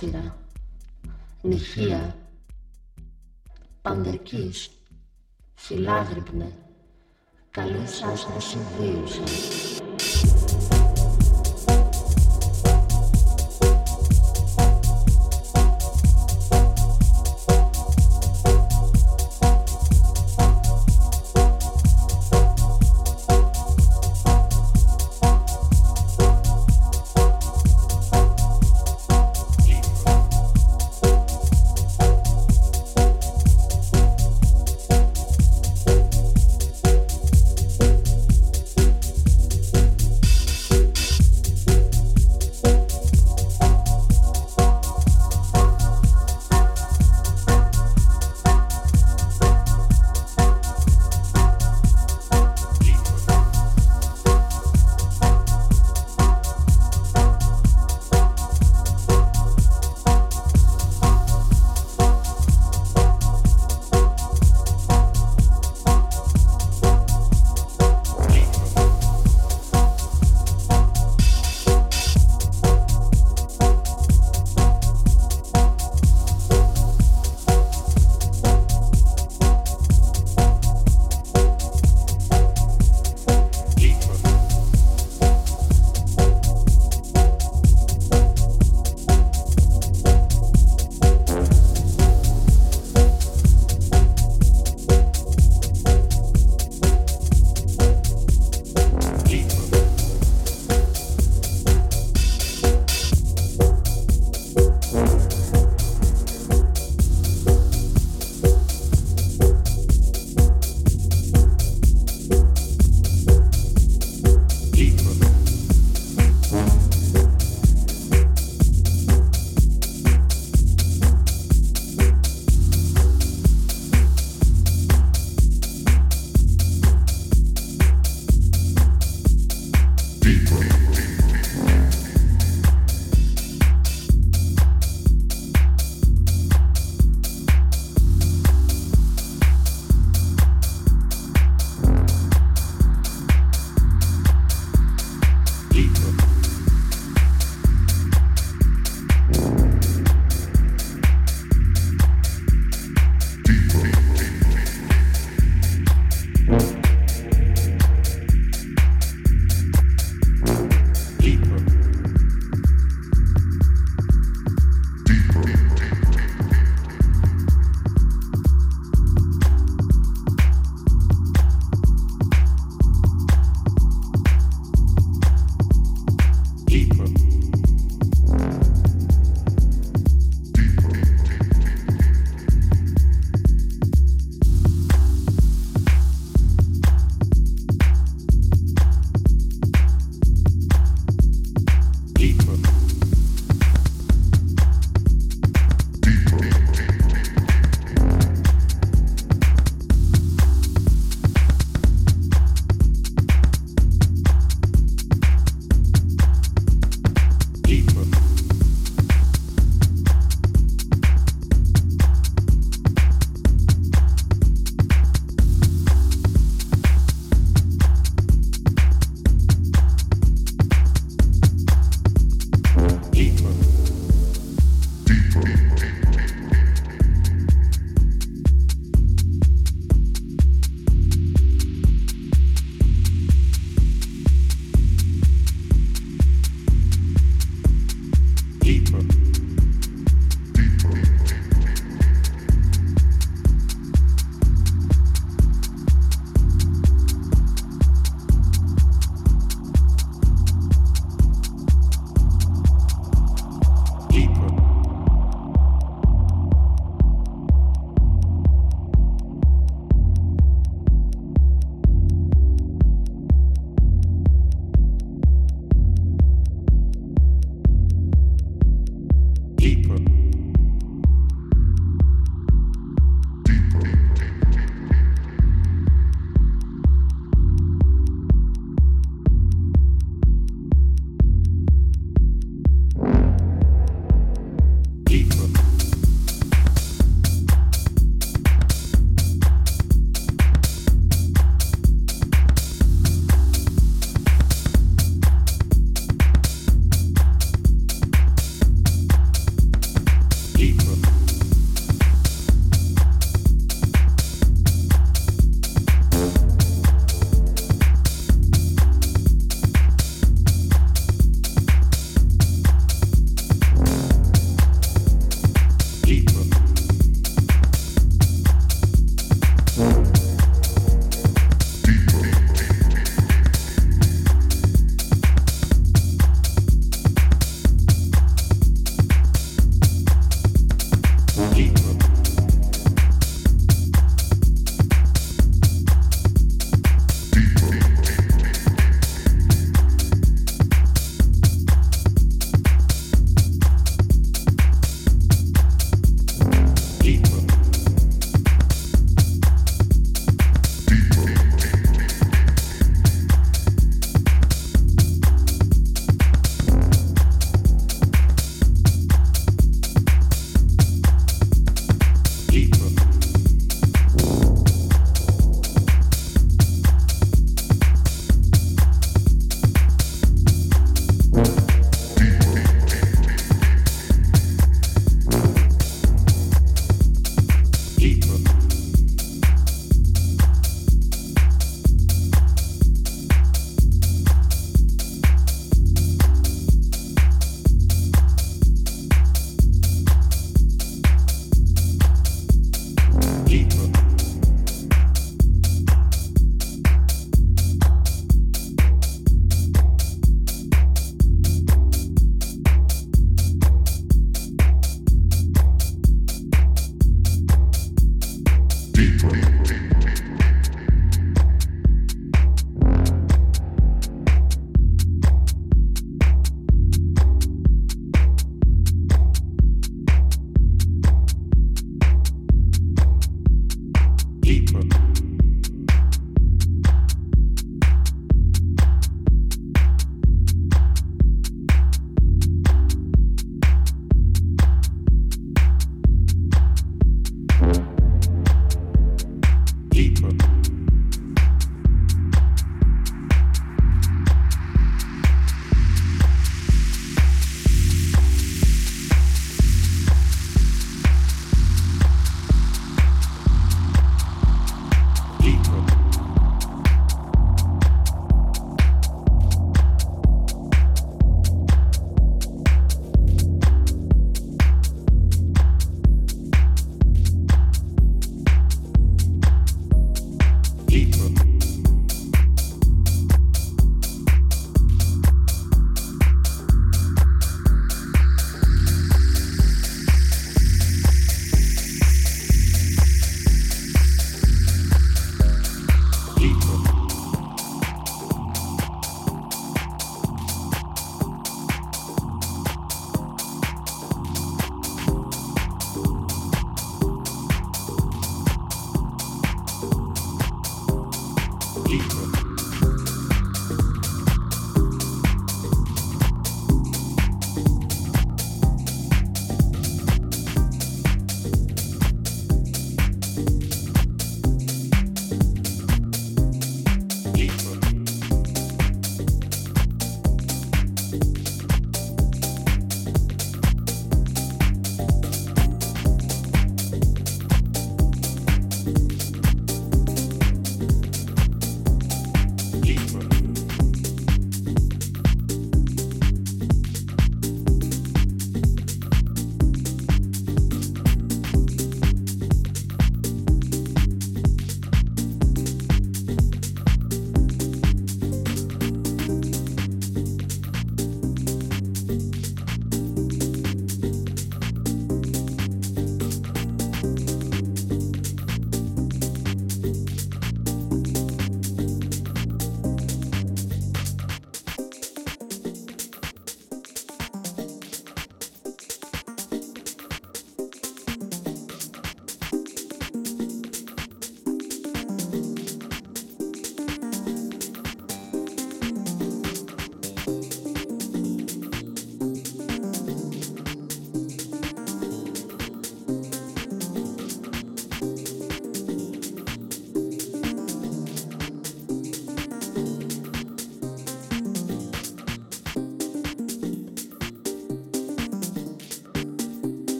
Πρόστιρα, Νυχία, Παντερκής, Φιλάγρυπνε, καλή.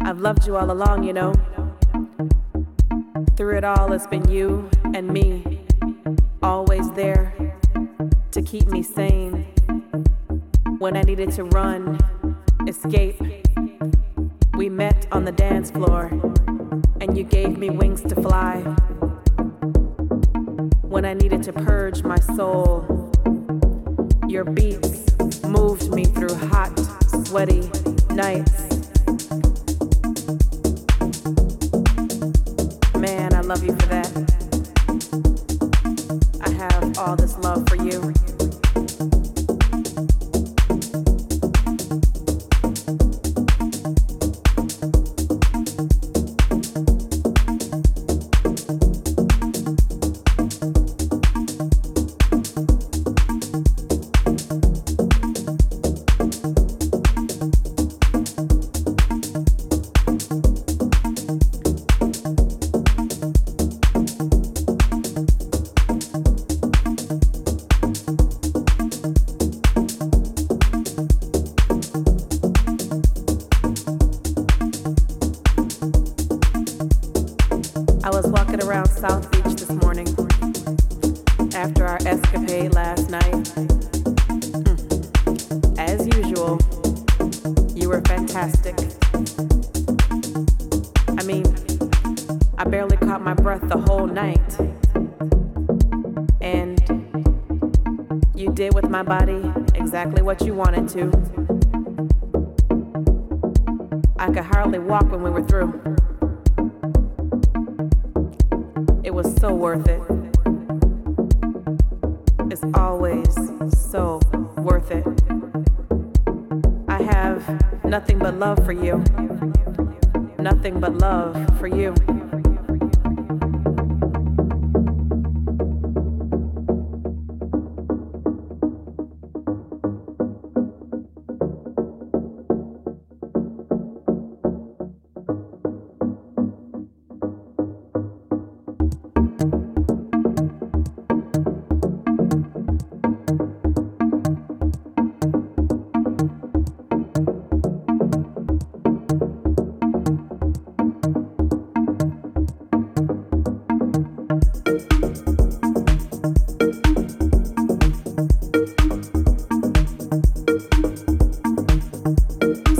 I've loved you all along, you know. Through it all, it's been you and me, always there to keep me sane. When I needed to run, escape, we met on the dance floor, and you gave me wings to fly. When I needed to purge my soul, your beats moved me through hot, sweaty nights. Man, I love you.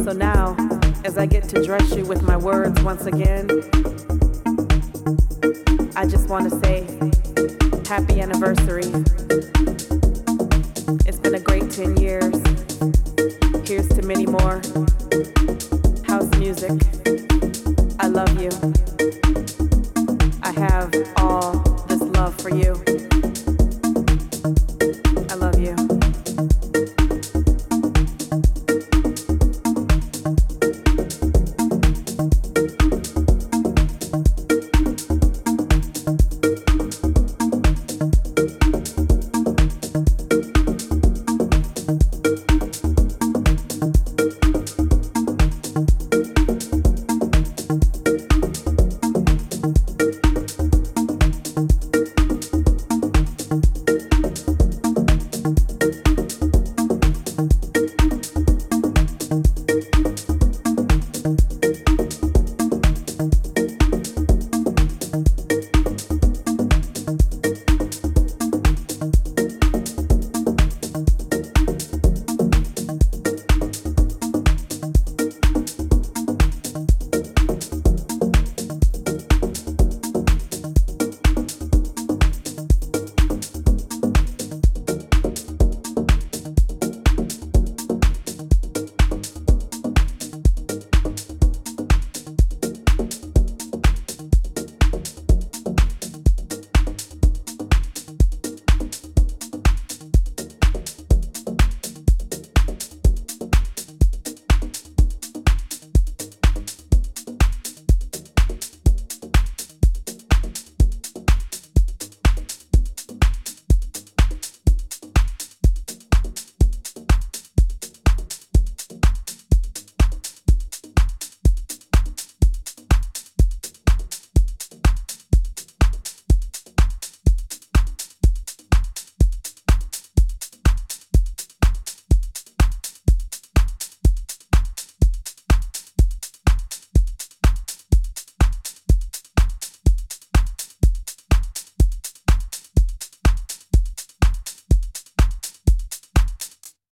So now, as I get to dress you with my words once again, I just want to say happy anniversary.